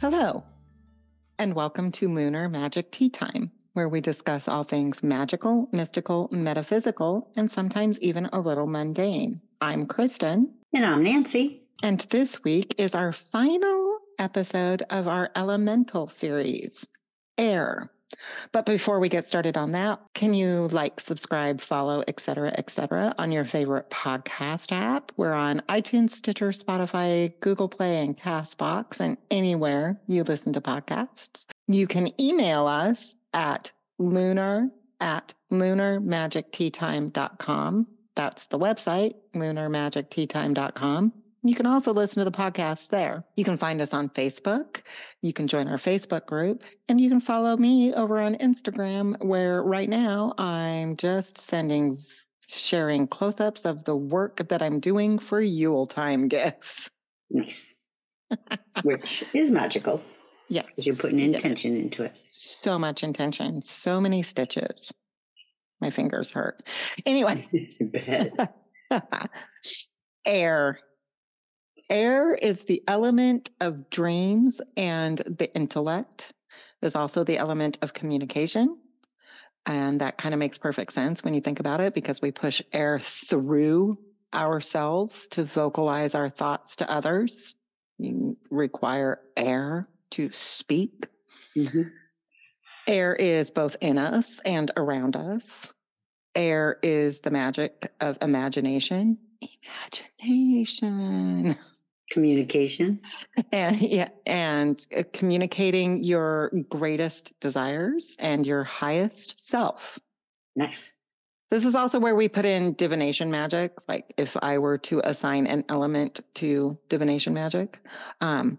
Hello, and welcome to Lunar Magic Tea Time, where we discuss all things magical, mystical, metaphysical, and sometimes even a little mundane. I'm Kristen. And I'm Nancy. And this week is our final episode of our elemental series, Air. But before we get started on that, can you like, subscribe, follow, etc., etc., on your favorite podcast app? We're on iTunes, Stitcher, Spotify, Google Play, and Castbox, and anywhere you listen to podcasts. You can email us at lunar at lunarmagicteatime.com. That's the website, lunarmagicteatime.com. You can also listen to the podcast there. You can find us on Facebook. You can join our Facebook group and you can follow me over on Instagram, where right now I'm just sending, sharing close ups of the work that I'm doing for Yule time gifts. Nice. Which is magical. Yes. Because you're putting intention into it. So much intention, so many stitches. My fingers hurt. Anyway, air Air is the element of dreams, and the intellect is also the element of communication. And that kind of makes perfect sense when you think about it because we push air through ourselves to vocalize our thoughts to others. You require air to speak. Mm-hmm. Air is both in us and around us. Air is the magic of imagination. Imagination. Communication. And yeah, and uh, communicating your greatest desires and your highest self. Nice. This is also where we put in divination magic. Like if I were to assign an element to divination magic, um,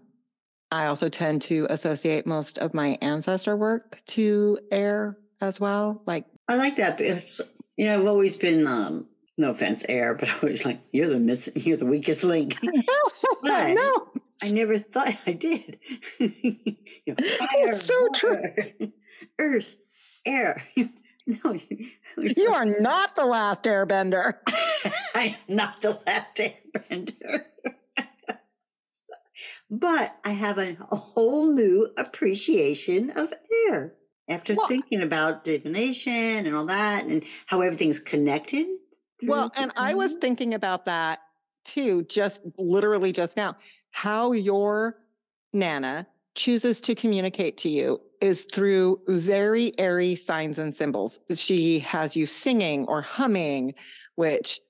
I also tend to associate most of my ancestor work to air as well. Like I like that because you know I've always been um, no offense, air, but I was like, you're the miss, you're the weakest link. no, I never thought I did. you know, fire, so water, true. Earth, air. No, you are not the last airbender. I am not the last airbender. but I have a, a, whole new appreciation of air after well, thinking about divination and all that and how everything's connected well, and I was thinking about that too, just literally just now. How your Nana chooses to communicate to you is through very airy signs and symbols. She has you singing or humming, which,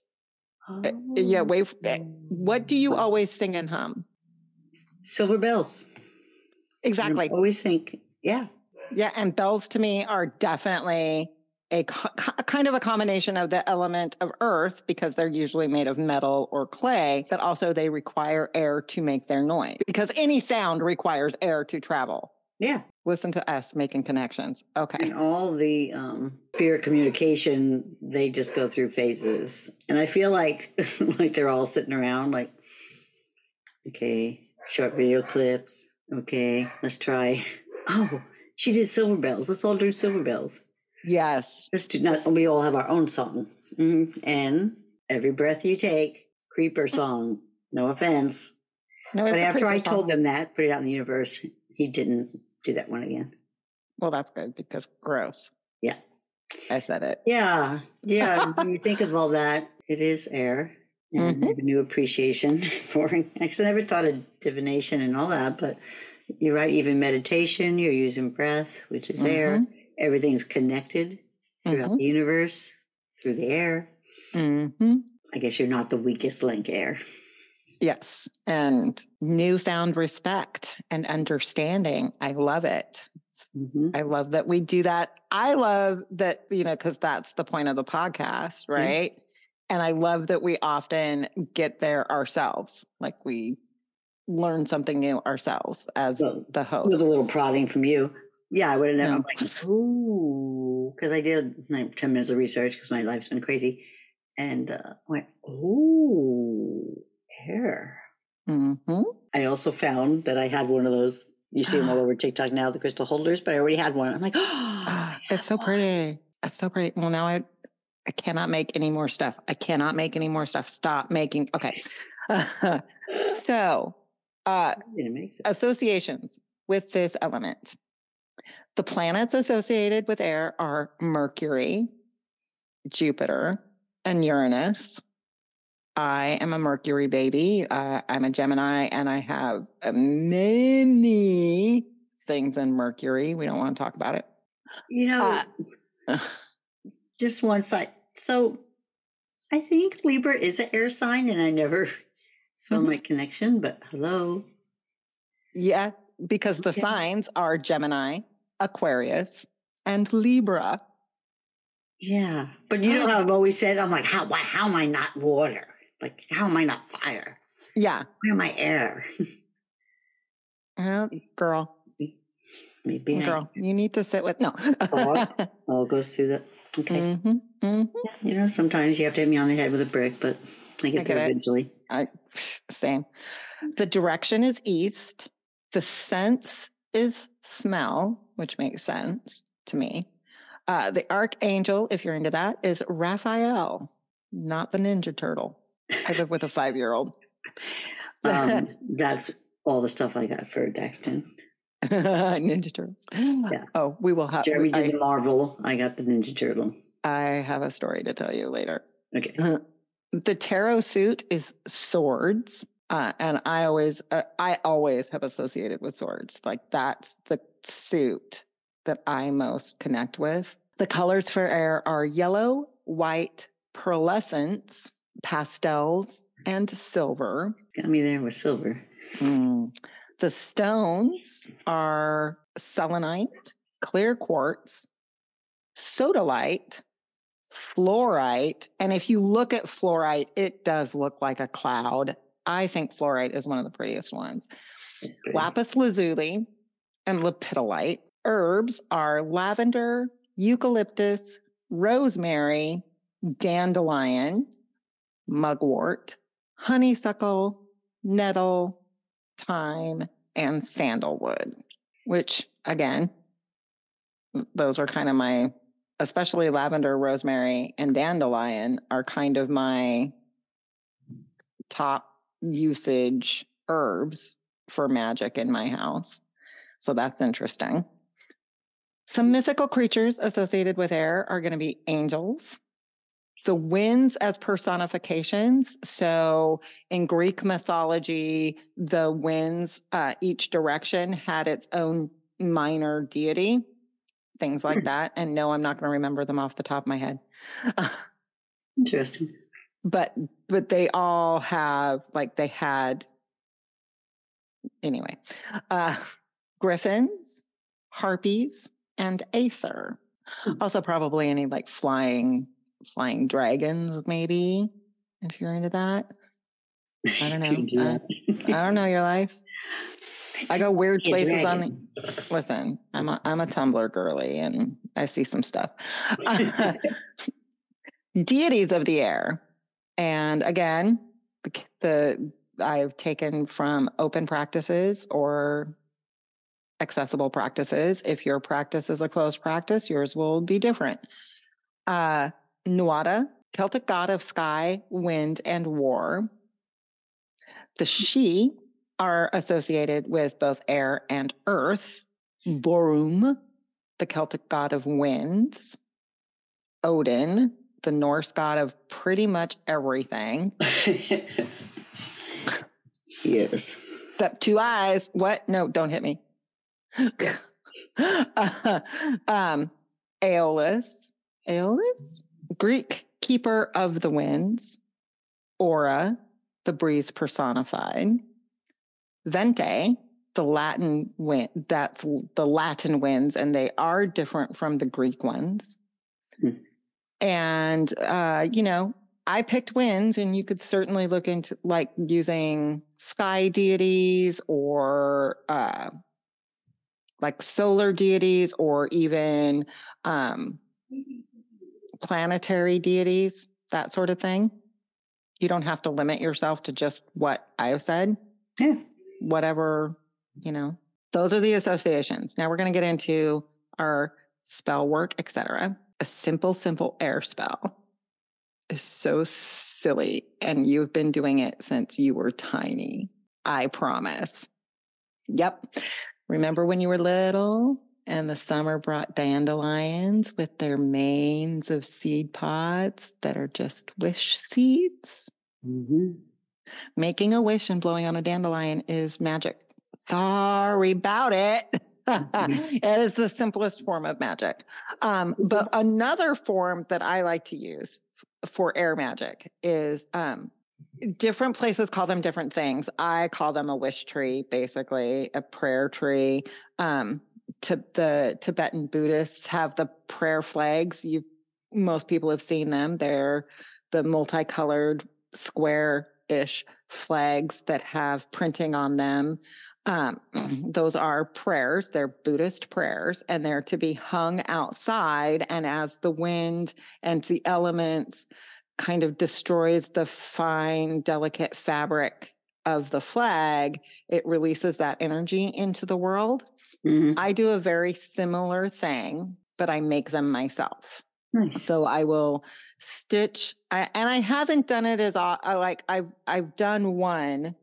oh. yeah, wait, eh, what do you always sing and hum? Silver bells. Exactly. I always think, yeah. Yeah. And bells to me are definitely a co- kind of a combination of the element of earth because they're usually made of metal or clay, but also they require air to make their noise because any sound requires air to travel. Yeah. Listen to us making connections. Okay. And all the um, spirit communication, they just go through phases. And I feel like like they're all sitting around like, okay, short video clips. Okay, let's try. Oh, she did silver bells. Let's all do silver bells. Yes. Just to not, we all have our own song. Mm-hmm. And every breath you take, creeper song. No offense. No, but after I told them that, put it out in the universe, he didn't do that one again. Well, that's good because gross. Yeah. I said it. Yeah. Yeah. when you think of all that, it is air and mm-hmm. a new appreciation for it. Actually, I never thought of divination and all that, but you're right. Even meditation, you're using breath, which is mm-hmm. air everything's connected throughout mm-hmm. the universe, through the air. Mm-hmm. I guess you're not the weakest link air. Yes. And newfound respect and understanding. I love it. Mm-hmm. I love that we do that. I love that, you know, because that's the point of the podcast, right? And I love that we often get there ourselves. Like we learn something new ourselves as so, the host. With a little prodding from you. Yeah, I would have never. No. Like, ooh, because I did like ten minutes of research because my life's been crazy, and uh, went, ooh, hair. Mm-hmm. I also found that I had one of those. You see them all over TikTok now, the crystal holders, but I already had one. I'm like, oh, it's so one. pretty. It's so pretty. Well, now I, I cannot make any more stuff. I cannot make any more stuff. Stop making. Okay. so, uh, associations with this element. The planets associated with air are Mercury, Jupiter, and Uranus. I am a Mercury baby. Uh, I'm a Gemini, and I have uh, many things in Mercury. We don't want to talk about it. You know, uh, just one side. So I think Libra is an air sign, and I never saw mm-hmm. my connection, but hello. Yeah, because the okay. signs are Gemini, Aquarius, and Libra. Yeah, but you know how I've always said, I'm like, how why, how am I not water? Like, how am I not fire? Yeah, where am I air? well, girl, maybe girl, I, you need to sit with no. all, all goes through the okay. Mm-hmm, mm-hmm. You know, sometimes you have to hit me on the head with a brick, but I get I there get eventually. I same. The direction is east. The sense is smell, which makes sense to me. Uh, the archangel, if you're into that, is Raphael, not the Ninja Turtle. I live with a five year old. um, that's all the stuff I got for Daxton. Ninja Turtles. Yeah. Oh, we will have. Jeremy did I, the Marvel. I got the Ninja Turtle. I have a story to tell you later. Okay. the tarot suit is swords. Uh, and I always, uh, I always have associated with swords. Like that's the suit that I most connect with. The colors for air are yellow, white, pearlescence, pastels, and silver. Got me there with silver. Mm. The stones are selenite, clear quartz, sodalite, fluorite. And if you look at fluorite, it does look like a cloud. I think fluorite is one of the prettiest ones. Okay. Lapis lazuli and lepidolite. Herbs are lavender, eucalyptus, rosemary, dandelion, mugwort, honeysuckle, nettle, thyme, and sandalwood, which again, those are kind of my, especially lavender, rosemary, and dandelion are kind of my top usage herbs for magic in my house. So that's interesting. Some mythical creatures associated with air are going to be angels, the winds as personifications. So in Greek mythology, the winds, uh, each direction had its own minor deity, things like hmm. that. And no, I'm not going to remember them off the top of my head. Interesting but but they all have like they had anyway uh griffins harpies and aether hmm. also probably any like flying flying dragons maybe if you're into that i don't know uh, i don't know your life I go weird places on the listen, I'm a I'm a Tumblr girly and I see some stuff. deities of the air. And again, the, I've taken from open practices or accessible practices. If your practice is a closed practice, yours will be different. Uh, Nuada, Celtic god of sky, wind, and war. The Sidhe are associated with both air and earth. Borum, the Celtic god of winds. Odin, the Norse god of pretty much everything. yes. Step two eyes. What? No, don't hit me. uh, um, Aeolus. Aeolus? Greek keeper of the winds. Aura, the breeze personified. Venti, the Latin wind. That's the Latin winds, and they are different from the Greek ones. Hmm. And, uh, you know, I picked winds, and you could certainly look into like using sky deities or uh, like solar deities or even um, planetary deities, that sort of thing. You don't have to limit yourself to just what I've said. Yeah. Whatever, you know, those are the associations. Now we're going to get into our spell work, etc a simple, simple air spell is so silly. And you've been doing it since you were tiny. I promise. Yep. Remember when you were little and the summer brought dandelions with their manes of seed pods that are just wish seeds? Mm-hmm. Making a wish and blowing on a dandelion is magic. Sorry about it. It is the simplest form of magic. Um, but another form that I like to use for air magic is um, different places call them different things. I call them a wish tree, basically a prayer tree. Um, to the Tibetan Buddhists have the prayer flags. You most people have seen them. They're the multicolored square-ish flags that have printing on them. Um, those are prayers. They're Buddhist prayers, and they're to be hung outside. And as the wind and the elements kind of destroys the fine, delicate fabric of the flag, it releases that energy into the world. Mhm. I do a very similar thing, but I make them myself. Nice. So I will stitch, I, and I haven't done it as I like I've I've done one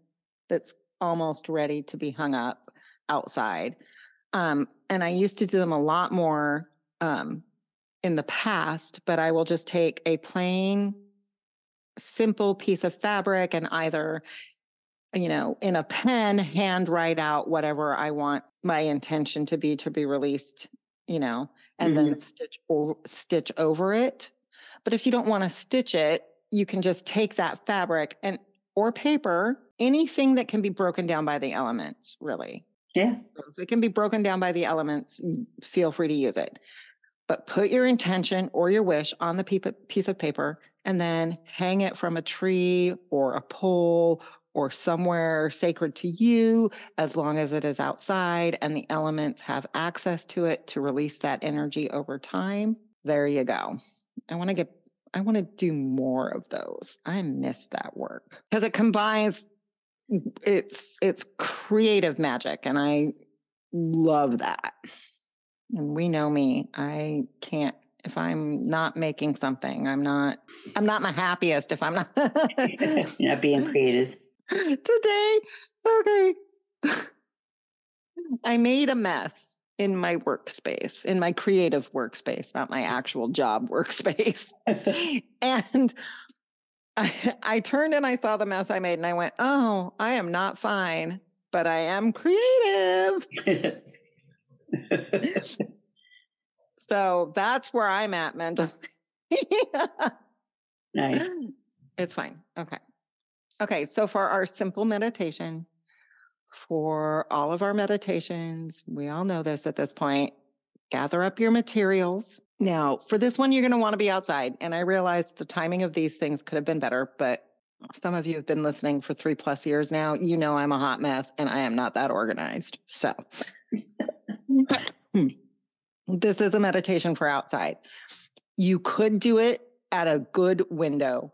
that's almost ready to be hung up outside, um, and I used to do them a lot more um, in the past. But I will just take a plain, simple piece of fabric and either you know, in a pen, hand write out whatever I want my intention to be to be released, you know, and then stitch or stitch over it. But if you don't want to stitch it, you can just take that fabric and or paper, anything that can be broken down by the elements, really. Yeah. So If it can be broken down by the elements, mm, feel free to use it. But put your intention or your wish on the piece of paper and then hang it from a tree or a pole or somewhere sacred to you, as long as it is outside and the elements have access to it to release that energy over time. There you go. I want to get, I want to do more of those. I miss that work. Because it combines it's it's creative magic and i love that. And we know me i can't if i'm not making something i'm not i'm not my happiest if i'm not not being creative. today? Okay. I made a mess in my workspace in my creative workspace not my actual job workspace and I, I turned and I saw the mess I made and I went, oh, I am not fine, but I am creative. So that's where I'm at mentally. nice. It's fine. Okay. Okay. So for our simple meditation, for all of our meditations, we all know this at this point. Gather up your materials. Now, for this one, you're going to want to be outside. And I realized the timing of these things could have been better, but some of you have been listening for three plus years now. You know I'm a hot mess and I am not that organized. So this is a meditation for outside. You could do it at a good window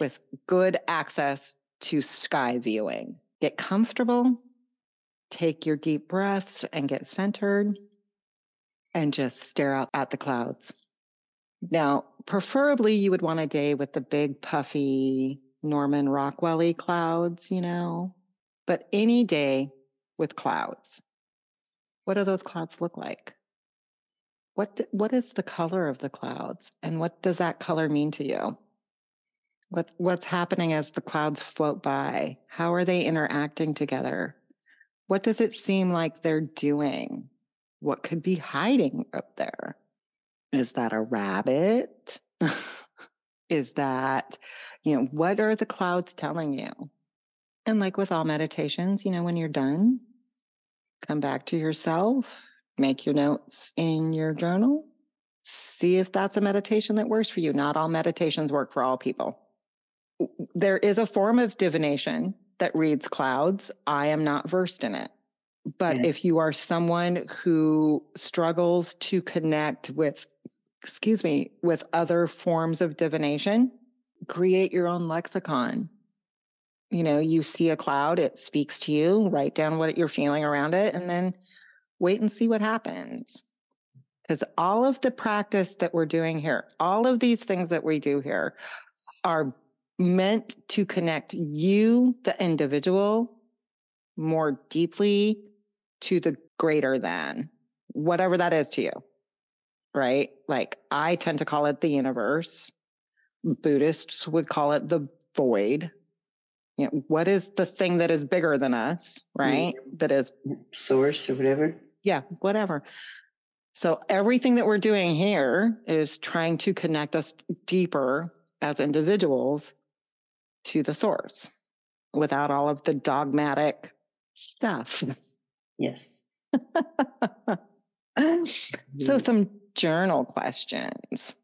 with good access to sky viewing. Get comfortable, take your deep breaths and get centered, and just stare out at the clouds. Now, preferably, you would want a day with the big, puffy Norman Rockwelly clouds, you know, but any day with clouds. What do those clouds look like? What, what is the color of the clouds? And what does that color mean to you? What, what's happening as the clouds float by? How are they interacting together? What does it seem like they're doing? What could be hiding up there? Is that a rabbit? is that, you know, what are the clouds telling you? And like with all meditations, you know, when you're done, come back to yourself, make your notes in your journal, see if that's a meditation that works for you. Not all meditations work for all people. There is a form of divination that reads clouds. I am not versed in it. But Yeah. if you are someone who struggles to connect with, excuse me, with other forms of divination, create your own lexicon. You know, you see a cloud, it speaks to you, write down what you're feeling around it, and then wait and see what happens. Because all of the practice that we're doing here, all of these things that we do here are meant to connect you, the individual, more deeply to the greater than, whatever that is to you, right? Like I tend to call it the universe. Buddhists would call it the void. You know, what is the thing that is bigger than us, right? Mm-hmm. That is source or whatever. Yeah, whatever. So everything that we're doing here is trying to connect us deeper as individuals to the source without all of the dogmatic stuff. Yes. so mm-hmm. some journal questions.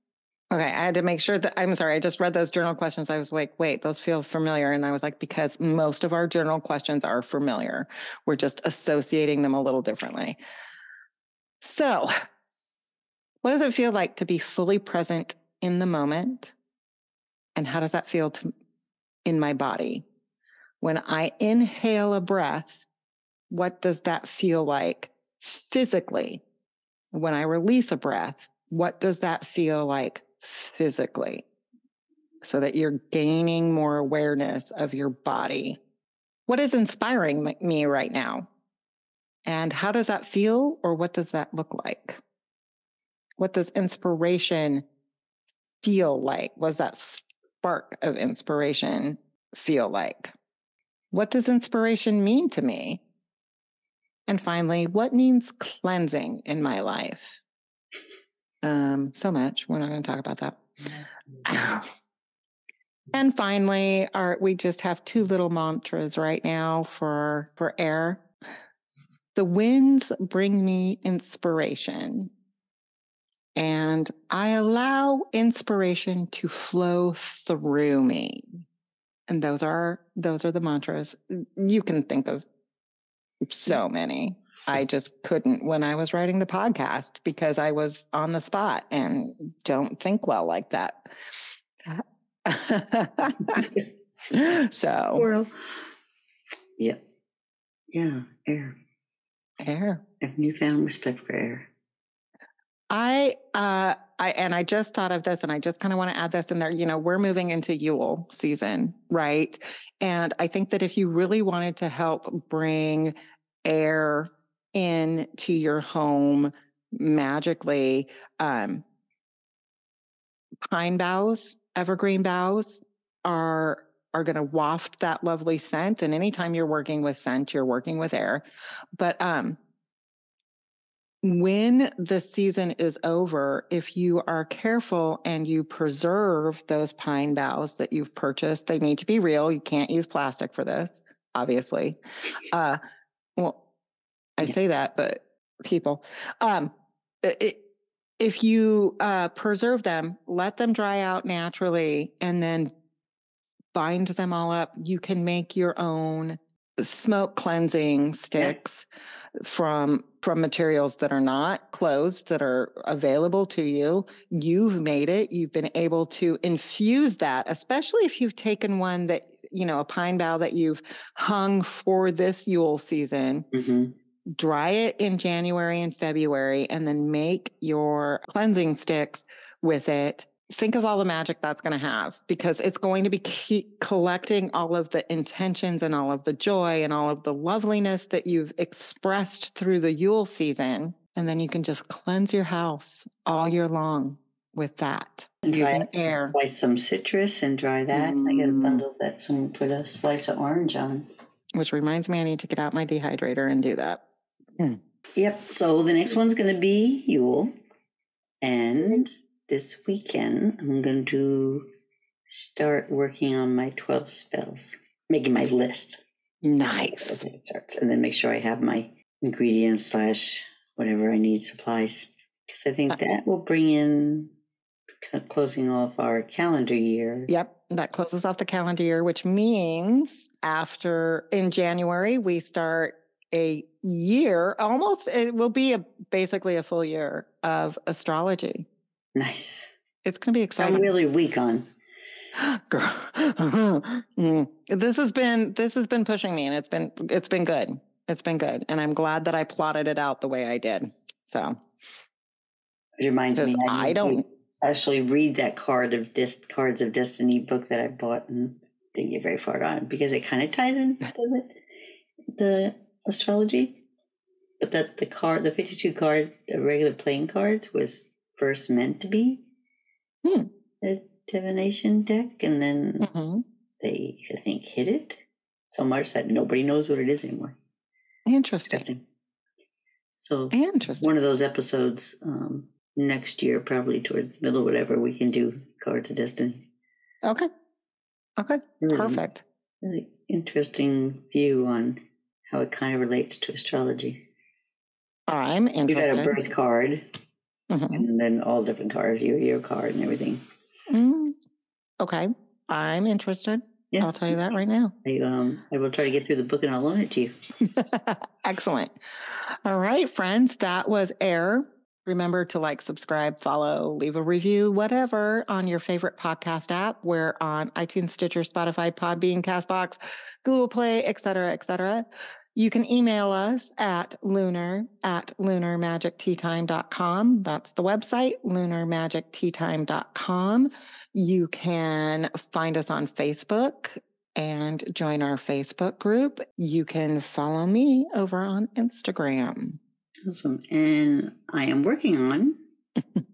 Okay, I had to make sure that I'm sorry, I just read those journal questions. I was like, wait, those feel familiar. And I was like, because most of our journal questions are familiar. We're just associating them a little differently. So, what does it feel like to be fully present in the moment? And how does that feel to, in my body? When I inhale a breath, what does that feel like physically? When I release a breath, what does that feel like physically? So that you're gaining more awareness of your body. What is inspiring me right now? And how does that feel, or what does that look like? What does inspiration feel like? Was that spark of inspiration feel like? What does inspiration mean to me? And finally, what needs cleansing in my life? Um, so much. We're not going to talk about that. and finally, our, we just have two little mantras right now for for air. The winds bring me inspiration. And I allow inspiration to flow through me. And those are those are the mantras. You can think of so many. I just couldn't when I was writing the podcast because I was on the spot and don't think well like that. so, yeah, yeah, air air. A newfound respect for air. I uh I and I just thought of this and I just kind of want to add this in there. You know, we're moving into Yule season, right? And I think that if you really wanted to help bring air into your home magically, um pine boughs, evergreen boughs are are going to waft that lovely scent. And anytime you're working with scent, you're working with air. But um, when the season is over, if you are careful and you preserve those pine boughs that you've purchased, they need to be real. You can't use plastic for this, obviously. Uh, well, I say that, but people, um, it, if you uh, preserve them, let them dry out naturally, and then bind them all up. You can make your own smoke cleansing sticks yeah. from from materials that are not closed that are available to you you've made it you've been able to infuse that especially if you've taken one that you know a pine bough that you've hung for this yule season mm-hmm. dry it in january and february and then make your cleansing sticks with it think of all the magic that's going to have because it's going to be keep collecting all of the intentions and all of the joy and all of the loveliness that you've expressed through the Yule season. And then you can just cleanse your house all year long with that and using air. Slice some citrus and dry that. Mm. I get a mm. bundle that someone put a slice of orange on. Which reminds me, I need to get out my dehydrator and do that. Mm. Yep. So the next one's going to be Yule. And this weekend, I'm going to start working on my 12 spells, making my list. Nice. It starts, and then make sure I have my ingredients slash whatever I need supplies. Because I think uh, that will bring in closing off our calendar year. Yep, that closes off the calendar year, which means after in January we start a year, almost it will be a basically a full year of astrology. Nice. It's going to be exciting. I'm really weak on. Girl, mm. this has been this has been pushing me, and it's been it's been good. It's been good, and I'm glad that I plotted it out the way I did. So it reminds me, I, I don't actually read that card of dis- cards of destiny book that I bought and didn't get very far on because it kind of ties into the, the astrology. but that the card, the 52 card, the regular playing cards was first meant to be Hmm. a divination deck, and then Mhm. they, I think, hid it so much that nobody knows what it is anymore. Interesting. Interesting. So Interesting. one of those episodes um, next year, probably towards the middle, whatever, we can do Cards of Destiny. Okay. Okay. Really- Perfect. Really interesting view on how it kind of relates to astrology. I'm interested. You got a birth card, Mhm. and then all different cars, your your car and everything. Mm. Okay. I'm interested. Yeah, I'll tell you that right now. I, um, I will try to get through the book and I'll loan it to you. Excellent. All right, friends, that was air. Remember to like, subscribe, follow, leave a review, whatever on your favorite podcast app. We're on iTunes, Stitcher, Spotify, Podbean, Castbox, Google Play, et cetera, et cetera. You can email us at lunar at lunarmagicteatime.com. That's the website, lunarmagicteatime.com. You can find us on Facebook and join our Facebook group. You can follow me over on Instagram. Awesome. And I am working on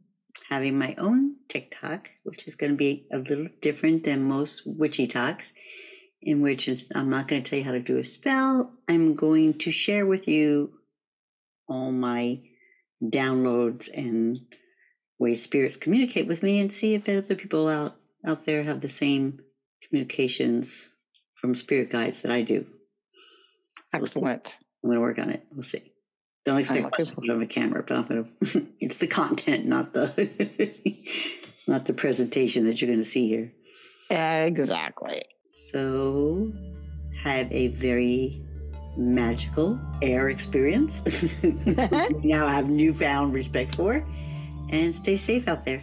having my own TikTok, which is going to be a little different than most witchy talks, in which is I'm not going to tell you how to do a spell. I'm going to share with you all my downloads and ways spirits communicate with me and see if other people out out there have the same communications from spirit guides that I do. So we'll. Excellent. I'm going to work on it. We'll see. Don't expect much from a camera, but I'm going to. it's the content, not the not the presentation that you're going to see here. Exactly. So, have a very magical air experience. now have newfound respect for, and stay safe out there.